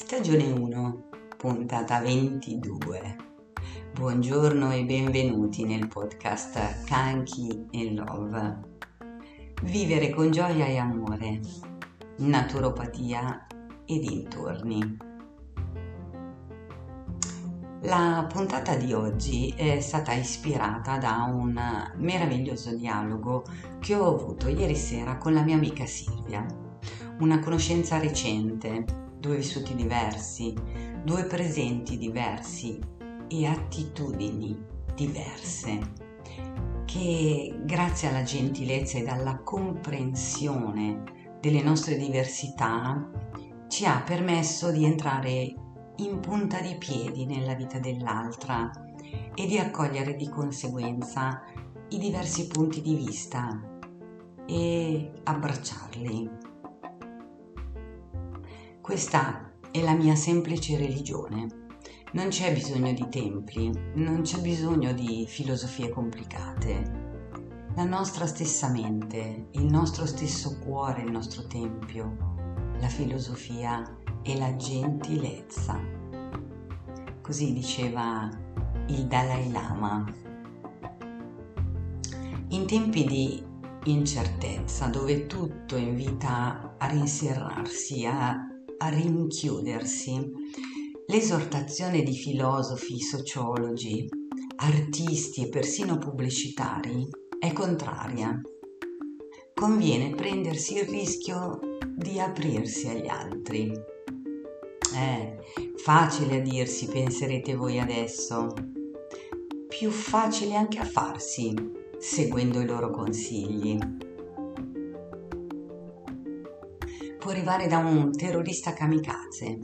Stagione 1, puntata 22. Buongiorno e benvenuti nel podcast Kanki in Love. Vivere con gioia e amore, naturopatia e dintorni. La puntata di oggi è stata ispirata da un meraviglioso dialogo che ho avuto ieri sera con la mia amica Silvia, una conoscenza recente due vissuti diversi, due presenti diversi e attitudini diverse che grazie alla gentilezza e alla comprensione delle nostre diversità ci ha permesso di entrare in punta di piedi nella vita dell'altra e di accogliere di conseguenza i diversi punti di vista e abbracciarli. Questa è la mia semplice religione. Non c'è bisogno di templi, non c'è bisogno di filosofie complicate. La nostra stessa mente, il nostro stesso cuore, il nostro tempio, la filosofia e la gentilezza. Così diceva il Dalai Lama. In tempi di incertezza, dove tutto invita a rinserrarsi, a rinchiudersi. L'esortazione di filosofi, sociologi, artisti e persino pubblicitari è contraria. Conviene prendersi il rischio di aprirsi agli altri. Eh, facile a dirsi, penserete voi adesso. Più facile anche a farsi, seguendo i loro consigli. Può arrivare da un terrorista kamikaze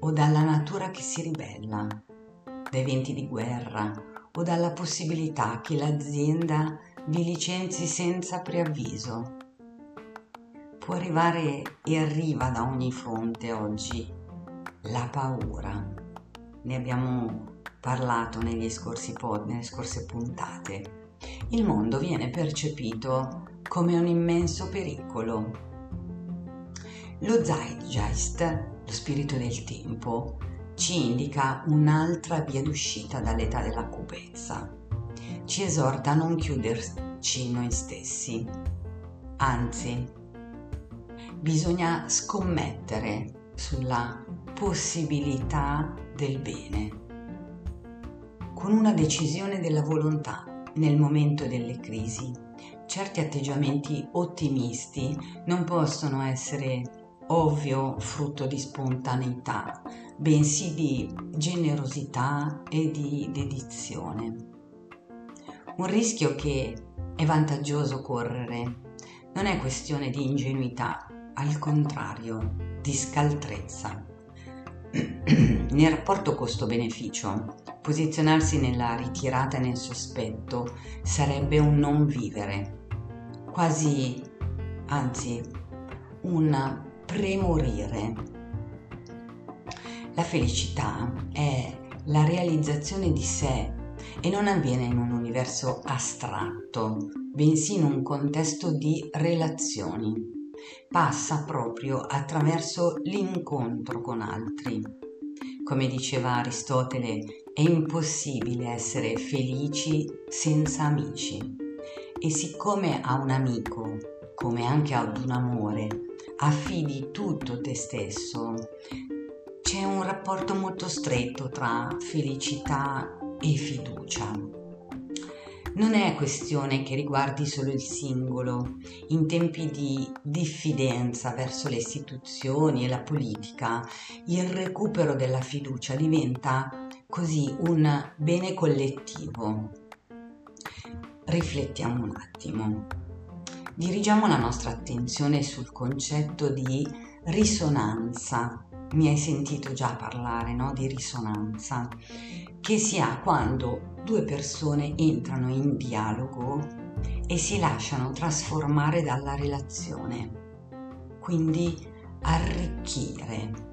o dalla natura che si ribella, da eventi di guerra o dalla possibilità che l'azienda vi licenzi senza preavviso. Può arrivare e arriva da ogni fronte oggi la paura. Ne abbiamo parlato negli scorsi pod, nelle scorse puntate. Il mondo viene percepito come un immenso pericolo lo Zeitgeist, lo spirito del tempo, ci indica un'altra via d'uscita dall'età della cupezza. Ci esorta a non chiuderci noi stessi. Anzi, bisogna scommettere sulla possibilità del bene. Con una decisione della volontà nel momento delle crisi, certi atteggiamenti ottimisti non possono essere ovvio frutto di spontaneità, bensì di generosità e di dedizione. Un rischio che è vantaggioso correre non è questione di ingenuità, al contrario, di scaltrezza. nel rapporto costo-beneficio, posizionarsi nella ritirata e nel sospetto sarebbe un non vivere, quasi, anzi, un premorire. La felicità è la realizzazione di sé e non avviene in un universo astratto, bensì in un contesto di relazioni. Passa proprio attraverso l'incontro con altri. Come diceva Aristotele, è impossibile essere felici senza amici. E siccome a un amico, come anche ad un amore, affidi tutto te stesso, c'è un rapporto molto stretto tra felicità e fiducia. Non è questione che riguardi solo il singolo. In tempi di diffidenza verso le istituzioni e la politica, il recupero della fiducia diventa così un bene collettivo. Riflettiamo un attimo dirigiamo la nostra attenzione sul concetto di risonanza. Mi hai sentito già parlare no? di risonanza, che si ha quando due persone entrano in dialogo e si lasciano trasformare dalla relazione, quindi arricchire.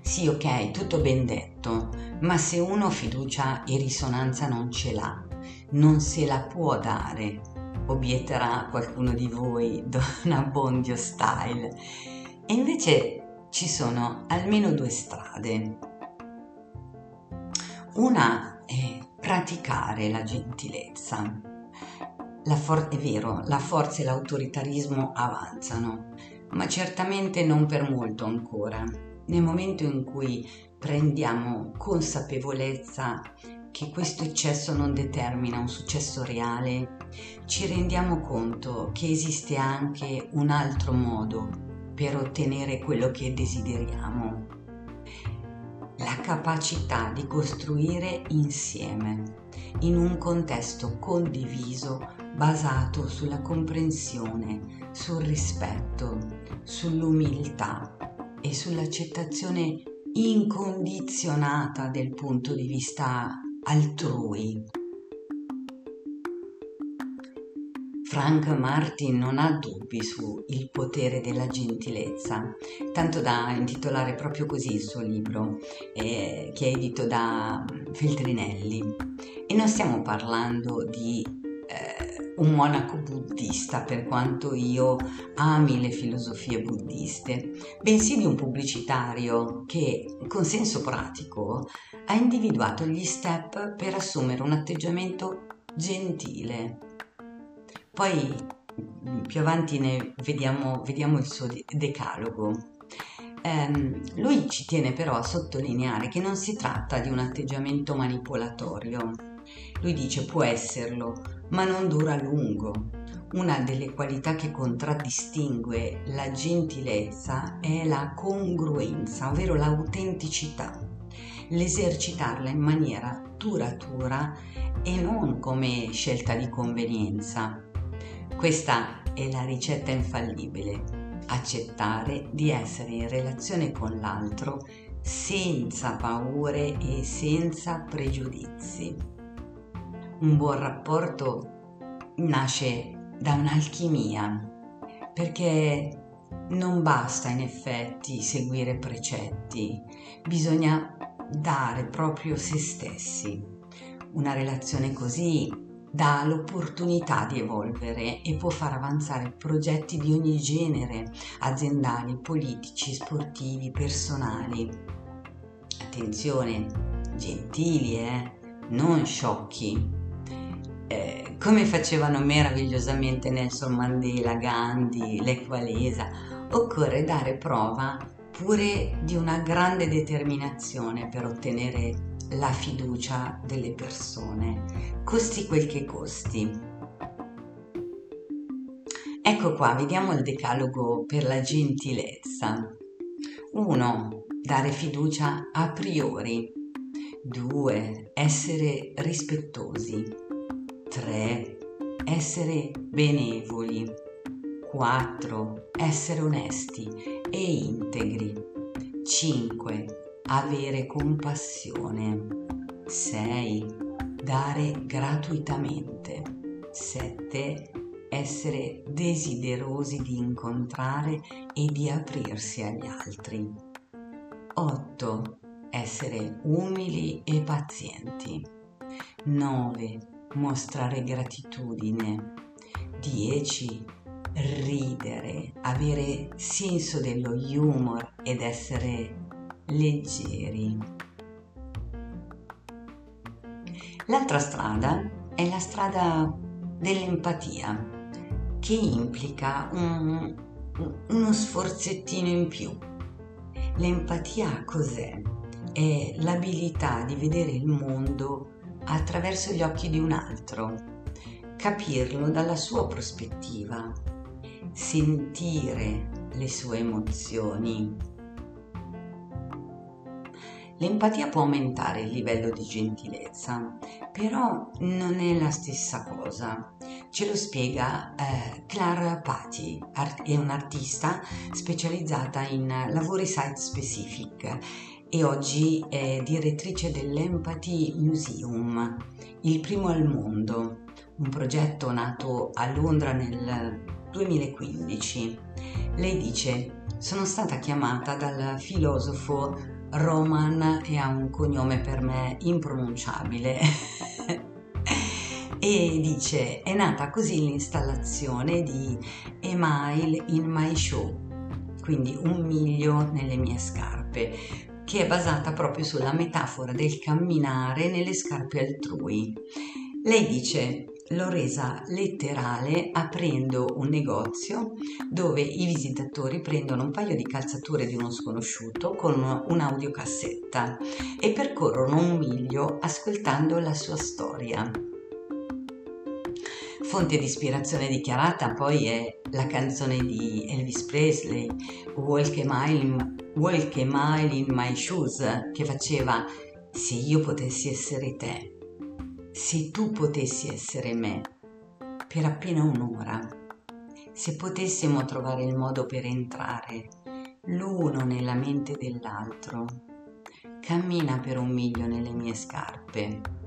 Sì, ok, tutto ben detto, ma se uno fiducia e risonanza non ce l'ha, non se la può dare, obietterà qualcuno di voi, Donna Bondio Style. E invece ci sono almeno due strade. Una è praticare la gentilezza. La for- è vero, la forza e l'autoritarismo avanzano, ma certamente non per molto ancora. Nel momento in cui prendiamo consapevolezza che questo eccesso non determina un successo reale, ci rendiamo conto che esiste anche un altro modo per ottenere quello che desideriamo. La capacità di costruire insieme, in un contesto condiviso basato sulla comprensione, sul rispetto, sull'umiltà e sull'accettazione incondizionata del punto di vista altrui. Frank Martin non ha dubbi sul potere della gentilezza, tanto da intitolare proprio così il suo libro, eh, che è edito da Feltrinelli. E non stiamo parlando di eh, un monaco buddista, per quanto io ami le filosofie buddiste, bensì di un pubblicitario che, con senso pratico, ha individuato gli step per assumere un atteggiamento gentile. Poi più avanti ne vediamo, vediamo il suo decalogo. Um, lui ci tiene però a sottolineare che non si tratta di un atteggiamento manipolatorio. Lui dice può esserlo, ma non dura a lungo. Una delle qualità che contraddistingue la gentilezza è la congruenza, ovvero l'autenticità, l'esercitarla in maniera duratura e non come scelta di convenienza. Questa è la ricetta infallibile, accettare di essere in relazione con l'altro senza paure e senza pregiudizi un buon rapporto nasce da un'alchimia, perché non basta in effetti seguire precetti, bisogna dare proprio se stessi. Una relazione così dà l'opportunità di evolvere e può far avanzare progetti di ogni genere, aziendali, politici, sportivi, personali. Attenzione, gentili, eh? non sciocchi eh, come facevano meravigliosamente Nelson Mandela, Gandhi, Lech Walesa, occorre dare prova pure di una grande determinazione per ottenere la fiducia delle persone, costi quel che costi. Ecco qua, vediamo il decalogo per la gentilezza. 1. Dare fiducia a priori. 2. Essere rispettosi. 3. Essere benevoli. 4. Essere onesti e integri. 5. Avere compassione. 6. Dare gratuitamente. 7. Essere desiderosi di incontrare e di aprirsi agli altri. 8. Essere umili e pazienti. 9 mostrare gratitudine. 10. Ridere, avere senso dello humor ed essere leggeri. L'altra strada è la strada dell'empatia, che implica un, uno sforzettino in più. L'empatia cos'è? È l'abilità di vedere il mondo attraverso gli occhi di un altro, capirlo dalla sua prospettiva, sentire le sue emozioni. L'empatia può aumentare il livello di gentilezza, però non è la stessa cosa. Ce lo spiega eh, Clara Patti, art- è un'artista specializzata in lavori site specific e oggi è direttrice dell'Empathy Museum, il primo al mondo, un progetto nato a Londra nel 2015. Lei dice, sono stata chiamata dal filosofo Roman e ha un cognome per me impronunciabile. e dice, è nata così l'installazione di Email in My Show quindi un miglio nelle mie scarpe, che è basata proprio sulla metafora del camminare nelle scarpe altrui. Lei dice l'ho resa letterale aprendo un negozio dove i visitatori prendono un paio di calzature di uno sconosciuto con un'audiocassetta e percorrono un miglio ascoltando la sua storia. Fonte di ispirazione dichiarata poi è la canzone di Elvis Presley, Walk a Mile in, Walk a Mile in My Shoes, che faceva Se io potessi essere te, se tu potessi essere me, per appena un'ora, se potessimo trovare il modo per entrare l'uno nella mente dell'altro, cammina per un miglio nelle mie scarpe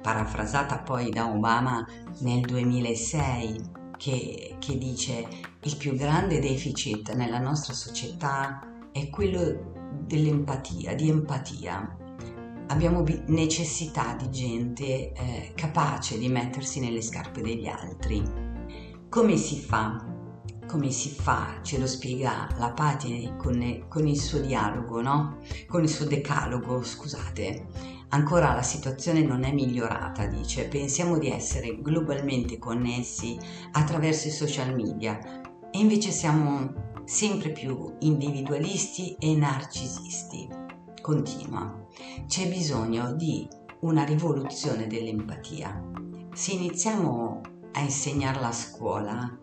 parafrasata poi da Obama nel 2006, che, che dice il più grande deficit nella nostra società è quello dell'empatia, di empatia. Abbiamo necessità di gente eh, capace di mettersi nelle scarpe degli altri. Come si fa? Come si fa? Ce lo spiega la Patti con, con il suo dialogo, no? Con il suo decalogo, scusate Ancora la situazione non è migliorata, dice, pensiamo di essere globalmente connessi attraverso i social media e invece siamo sempre più individualisti e narcisisti. Continua, c'è bisogno di una rivoluzione dell'empatia. Se iniziamo a insegnarla a scuola,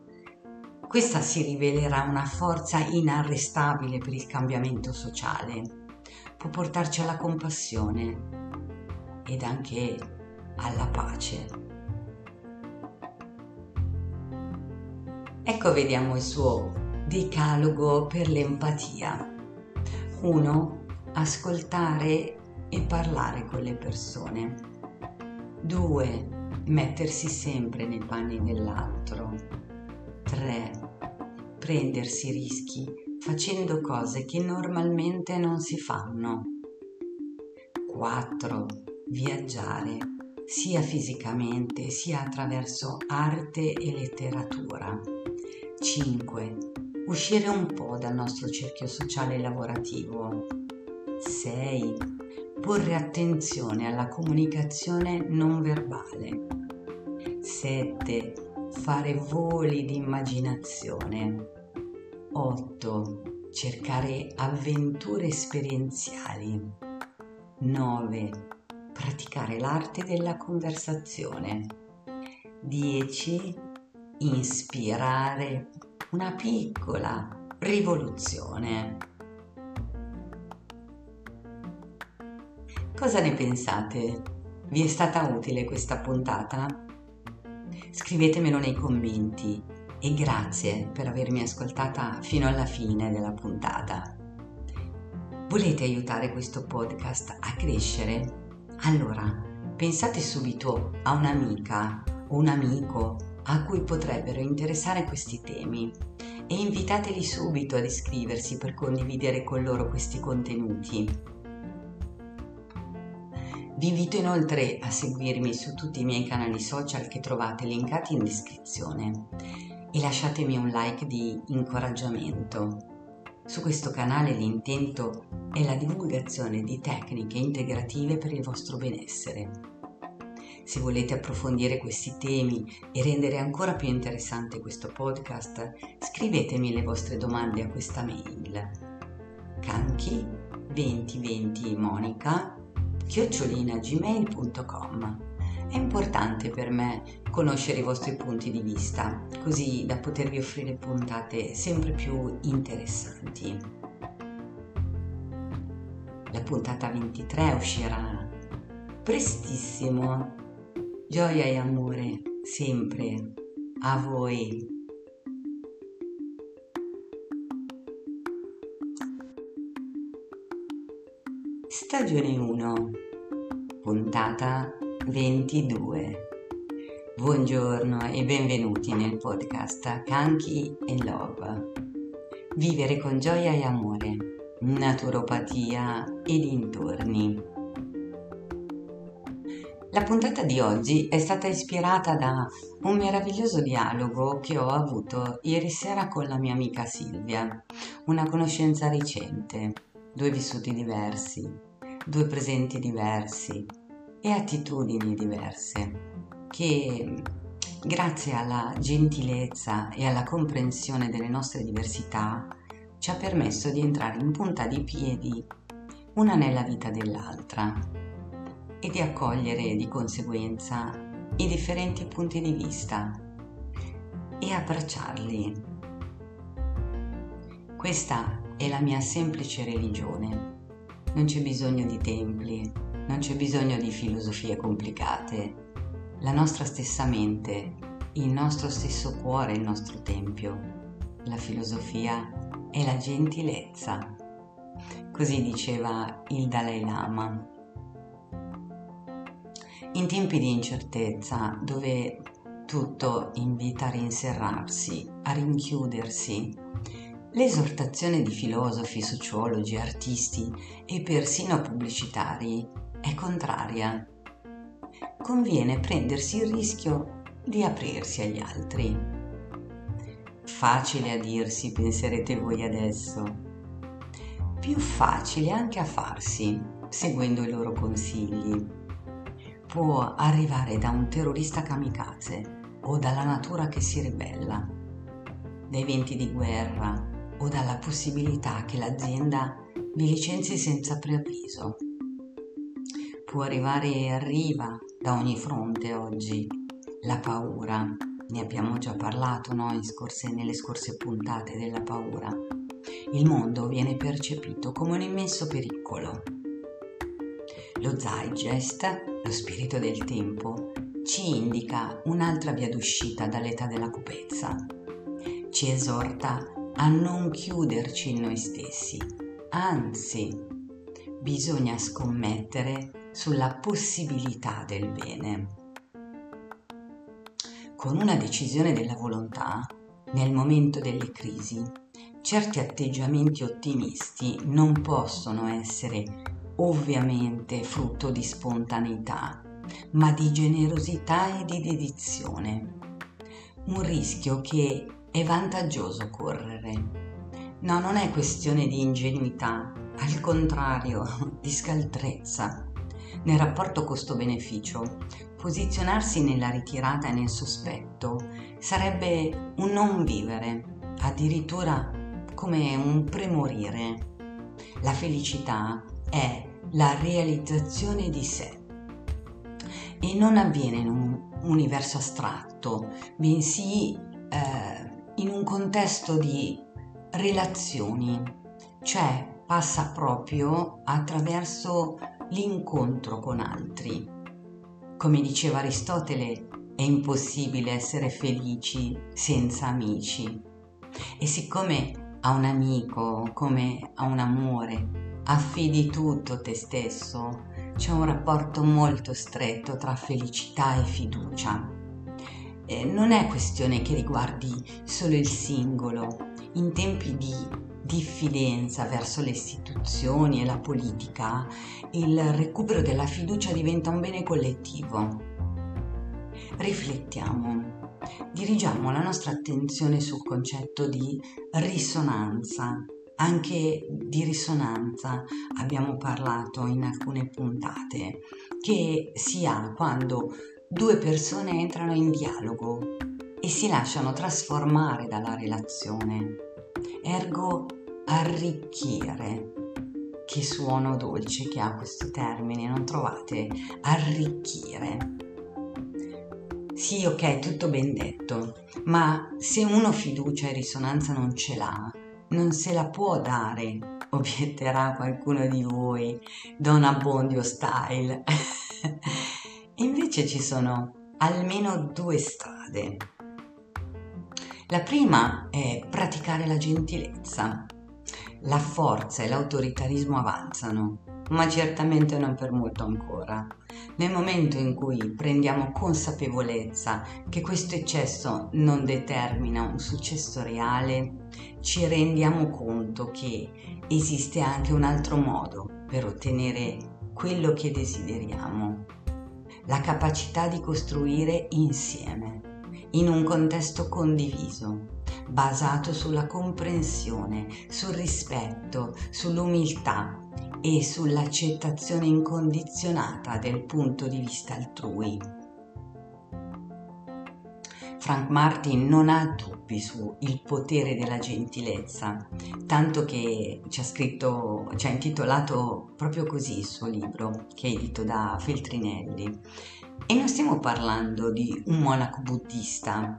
questa si rivelerà una forza inarrestabile per il cambiamento sociale. Può portarci alla compassione, ed anche alla pace. Ecco vediamo il suo decalogo per l'empatia. 1. Ascoltare e parlare con le persone. 2. Mettersi sempre nei panni dell'altro. 3. Prendersi rischi facendo cose che normalmente non si fanno. 4 viaggiare sia fisicamente sia attraverso arte e letteratura. 5. Uscire un po' dal nostro cerchio sociale e lavorativo. 6. Porre attenzione alla comunicazione non verbale. 7. Fare voli di immaginazione. 8. Cercare avventure esperienziali. 9 praticare l'arte della conversazione. 10. Inspirare una piccola rivoluzione. Cosa ne pensate? Vi è stata utile questa puntata? Scrivetemelo nei commenti e grazie per avermi ascoltata fino alla fine della puntata. Volete aiutare questo podcast a crescere? Allora, pensate subito a un'amica o un amico a cui potrebbero interessare questi temi e invitateli subito ad iscriversi per condividere con loro questi contenuti. Vi invito inoltre a seguirmi su tutti i miei canali social che trovate linkati in descrizione e lasciatemi un like di incoraggiamento. Su questo canale l'intento è la divulgazione di tecniche integrative per il vostro benessere. Se volete approfondire questi temi e rendere ancora più interessante questo podcast, scrivetemi le vostre domande a questa mail canchi 2020 monica chiocciolinagmail.com è importante per me conoscere i vostri punti di vista, così da potervi offrire puntate sempre più interessanti. La puntata 23 uscirà prestissimo. Gioia e amore sempre a voi. Stagione 1 Puntata 22. Buongiorno e benvenuti nel podcast Kanki e Love. Vivere con gioia e amore, naturopatia e dintorni. La puntata di oggi è stata ispirata da un meraviglioso dialogo che ho avuto ieri sera con la mia amica Silvia, una conoscenza recente, due vissuti diversi, due presenti diversi e attitudini diverse che grazie alla gentilezza e alla comprensione delle nostre diversità ci ha permesso di entrare in punta di piedi una nella vita dell'altra e di accogliere di conseguenza i differenti punti di vista e abbracciarli. Questa è la mia semplice religione. Non c'è bisogno di templi, non c'è bisogno di filosofie complicate. La nostra stessa mente, il nostro stesso cuore è il nostro tempio. La filosofia è la gentilezza. Così diceva il Dalai Lama in tempi di incertezza, dove tutto invita a rinserrarsi, a rinchiudersi, l'esortazione di filosofi, sociologi, artisti e persino pubblicitari è contraria. Conviene prendersi il rischio di aprirsi agli altri. Facile a dirsi, penserete voi adesso. Più facile anche a farsi, seguendo i loro consigli può arrivare da un terrorista kamikaze o dalla natura che si ribella, dai venti di guerra o dalla possibilità che l'azienda vi licenzi senza preavviso. Può arrivare e arriva da ogni fronte oggi la paura, ne abbiamo già parlato no? scorse, nelle scorse puntate della paura. Il mondo viene percepito come un immenso pericolo lo Zeitgeist, lo spirito del tempo, ci indica un'altra via d'uscita dall'età della cupezza. Ci esorta a non chiuderci in noi stessi, anzi, bisogna scommettere sulla possibilità del bene. Con una decisione della volontà, nel momento delle crisi, certi atteggiamenti ottimisti non possono essere ovviamente frutto di spontaneità, ma di generosità e di dedizione. Un rischio che è vantaggioso correre. No, non è questione di ingenuità, al contrario, di scaltrezza. Nel rapporto costo-beneficio, posizionarsi nella ritirata e nel sospetto sarebbe un non vivere, addirittura come un premorire. La felicità è la realizzazione di sé e non avviene in un universo astratto, bensì eh, in un contesto di relazioni, cioè passa proprio attraverso l'incontro con altri. Come diceva Aristotele, è impossibile essere felici senza amici. E siccome a un amico, come a un amore, affidi tutto te stesso, c'è un rapporto molto stretto tra felicità e fiducia. Eh, non è questione che riguardi solo il singolo. In tempi di diffidenza verso le istituzioni e la politica, il recupero della fiducia diventa un bene collettivo. Riflettiamo, dirigiamo la nostra attenzione sul concetto di risonanza. Anche di risonanza abbiamo parlato in alcune puntate, che si ha quando due persone entrano in dialogo e si lasciano trasformare dalla relazione, ergo arricchire. Che suono dolce che ha questo termine, non trovate? Arricchire. Sì, ok, tutto ben detto, ma se uno fiducia e risonanza non ce l'ha, non se la può dare, obietterà qualcuno di voi, Don Abbondio style. Invece ci sono almeno due strade. La prima è praticare la gentilezza. La forza e l'autoritarismo avanzano, ma certamente non per molto ancora. Nel momento in cui prendiamo consapevolezza che questo eccesso non determina un successo reale, ci rendiamo conto che esiste anche un altro modo per ottenere quello che desideriamo. la capacità di costruire insieme, in un contesto condiviso, basato sulla comprensione, sul rispetto, sull'umiltà e sull'accettazione incondizionata del punto di vista altrui. Frank Martin non ha dubbi sul potere della gentilezza, tanto che ci ha scritto, ci ha intitolato proprio così il suo libro, che è edito da Feltrinelli. E non stiamo parlando di un monaco buddista,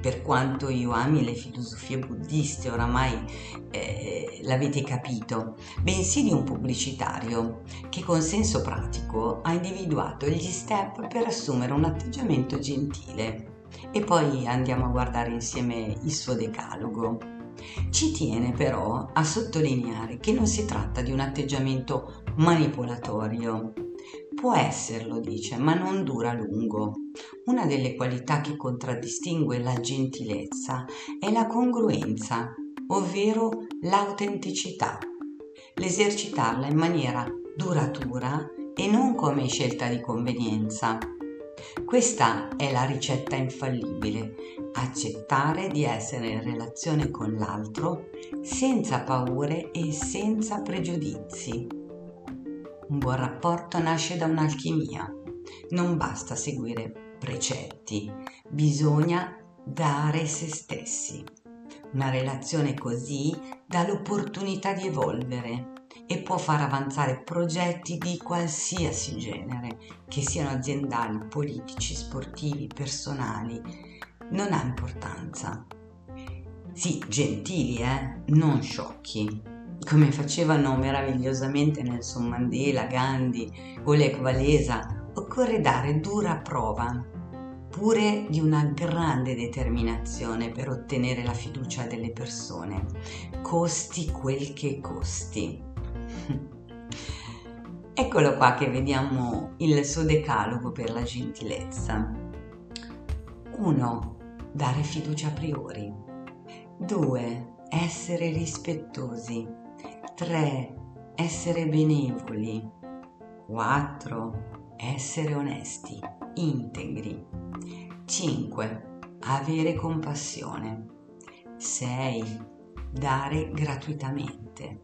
per quanto io ami le filosofie buddiste, oramai eh, l'avete capito, bensì di un pubblicitario che con senso pratico ha individuato gli step per assumere un atteggiamento gentile e poi andiamo a guardare insieme il suo decalogo. Ci tiene però a sottolineare che non si tratta di un atteggiamento manipolatorio. Può esserlo, dice, ma non dura a lungo. Una delle qualità che contraddistingue la gentilezza è la congruenza, ovvero l'autenticità. L'esercitarla in maniera duratura e non come scelta di convenienza. Questa è la ricetta infallibile, accettare di essere in relazione con l'altro senza paure e senza pregiudizi. Un buon rapporto nasce da un'alchimia. Non basta seguire precetti, bisogna dare se stessi. Una relazione così dà l'opportunità di evolvere, e può far avanzare progetti di qualsiasi genere, che siano aziendali, politici, sportivi, personali. Non ha importanza. Sì, gentili, eh? non sciocchi, come facevano meravigliosamente Nelson Mandela, Gandhi, Oleg Valesa, occorre dare dura prova, pure di una grande determinazione per ottenere la fiducia delle persone, costi quel che costi. Eccolo qua che vediamo il suo decalogo per la gentilezza. 1. Dare fiducia a priori. 2. Essere rispettosi. 3. Essere benevoli. 4. Essere onesti, integri. 5. Avere compassione. 6. Dare gratuitamente.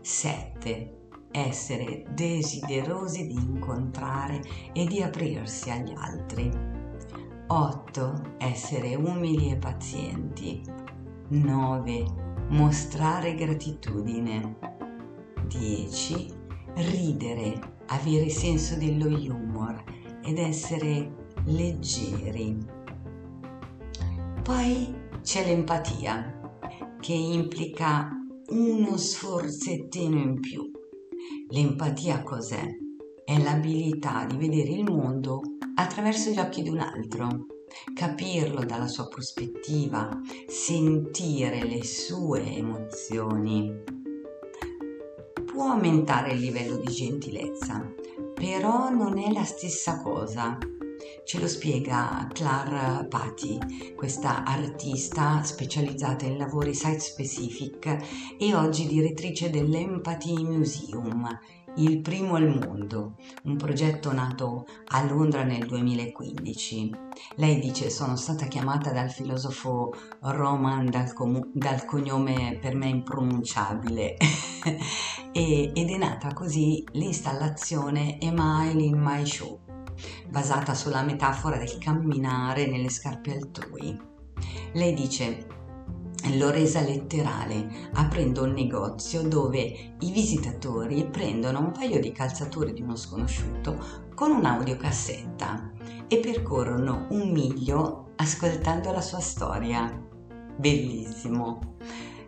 7. Essere desiderosi di incontrare e di aprirsi agli altri. 8. Essere umili e pazienti. 9. Mostrare gratitudine. 10. Ridere, avere senso dello humor ed essere leggeri. Poi c'è l'empatia, che implica uno sforzettino in più. L'empatia cos'è? È l'abilità di vedere il mondo attraverso gli occhi di un altro, capirlo dalla sua prospettiva, sentire le sue emozioni. Può aumentare il livello di gentilezza, però non è la stessa cosa. Ce lo spiega Clara Patti, questa artista specializzata in lavori site specific e oggi direttrice dell'Empathy Museum, il primo al mondo, un progetto nato a Londra nel 2015. Lei dice sono stata chiamata dal filosofo Roman dal, com- dal cognome per me impronunciabile ed è nata così l'installazione Am in My Show basata sulla metafora del camminare nelle scarpe altrui. Lei dice l'ho resa letterale, aprendo un negozio dove i visitatori prendono un paio di calzature di uno sconosciuto con un'audiocassetta e percorrono un miglio ascoltando la sua storia. Bellissimo.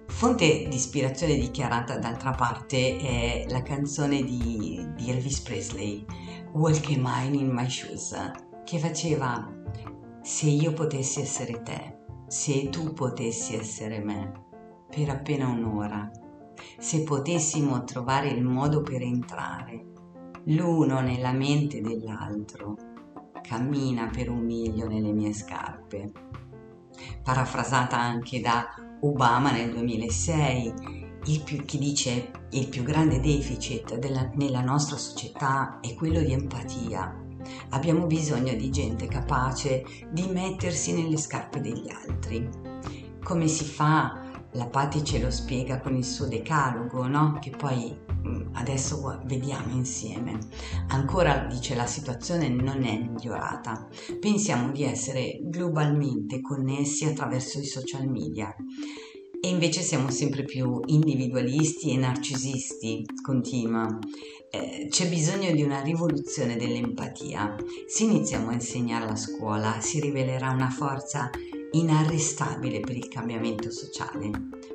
Fonte di ispirazione dichiarata d'altra parte è la canzone di, di Elvis Presley, Walk a Mine in My Shoes, che faceva se io potessi essere te, se tu potessi essere me, per appena un'ora, se potessimo trovare il modo per entrare, l'uno nella mente dell'altro, cammina per un miglio nelle mie scarpe. Parafrasata anche da Obama nel 2006, il più, chi dice il più grande deficit della, nella nostra società è quello di empatia Abbiamo bisogno di gente capace di mettersi nelle scarpe degli altri. Come si fa? La Patti ce lo spiega con il suo decalogo, no? Che poi mm, adesso vediamo insieme. Ancora dice la situazione non è migliorata. Pensiamo di essere globalmente connessi attraverso i social media e invece siamo sempre più individualisti e narcisisti, continua. Eh, c'è bisogno di una rivoluzione dell'empatia. Se iniziamo a insegnare a scuola, si rivelerà una forza inarrestabile per il cambiamento sociale.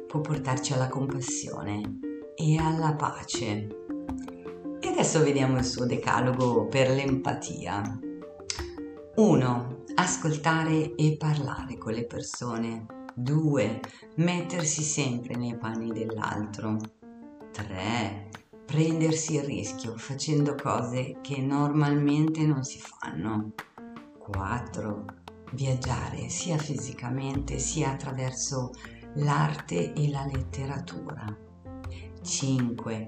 Può portarci alla compassione e alla pace. E adesso vediamo il suo decalogo per l'empatia. 1. Ascoltare e parlare con le persone. 2. Mettersi sempre nei panni dell'altro. 3. Prendersi il rischio facendo cose che normalmente non si fanno. 4. Viaggiare sia fisicamente sia attraverso l'arte e la letteratura. 5.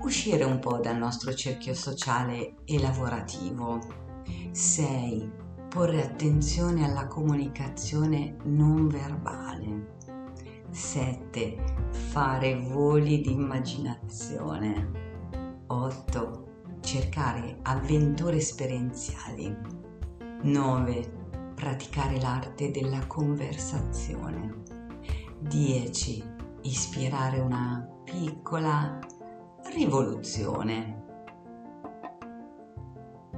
Uscire un po' dal nostro cerchio sociale e lavorativo. 6 porre attenzione alla comunicazione non verbale. 7. Fare voli di immaginazione. 8. Cercare avventure esperienziali. 9. Praticare l'arte della conversazione. 10. Ispirare una piccola rivoluzione.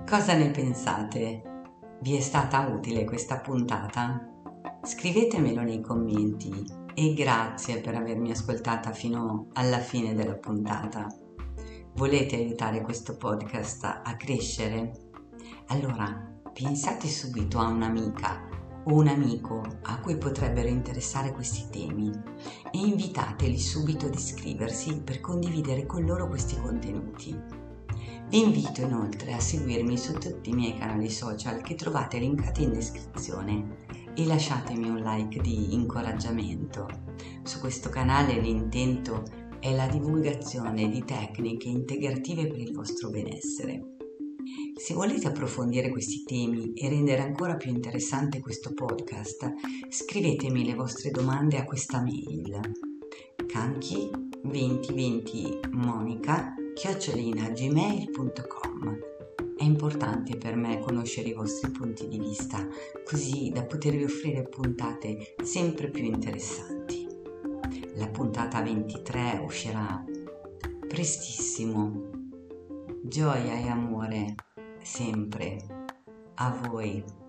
Cosa ne pensate? Vi è stata utile questa puntata? Scrivetemelo nei commenti e grazie per avermi ascoltata fino alla fine della puntata. Volete aiutare questo podcast a crescere? Allora pensate subito a un'amica o un amico a cui potrebbero interessare questi temi e invitateli subito ad iscriversi per condividere con loro questi contenuti. Vi invito inoltre a seguirmi su tutti i miei canali social che trovate linkati in descrizione e lasciatemi un like di incoraggiamento. Su questo canale l'intento è la divulgazione di tecniche integrative per il vostro benessere. Se volete approfondire questi temi e rendere ancora più interessante questo podcast, scrivetemi le vostre domande a questa mail canchi 2020 monica chiocciolina.gmail.com È importante per me conoscere i vostri punti di vista, così da potervi offrire puntate sempre più interessanti. La puntata 23 uscirà prestissimo. Gioia e amore sempre a voi.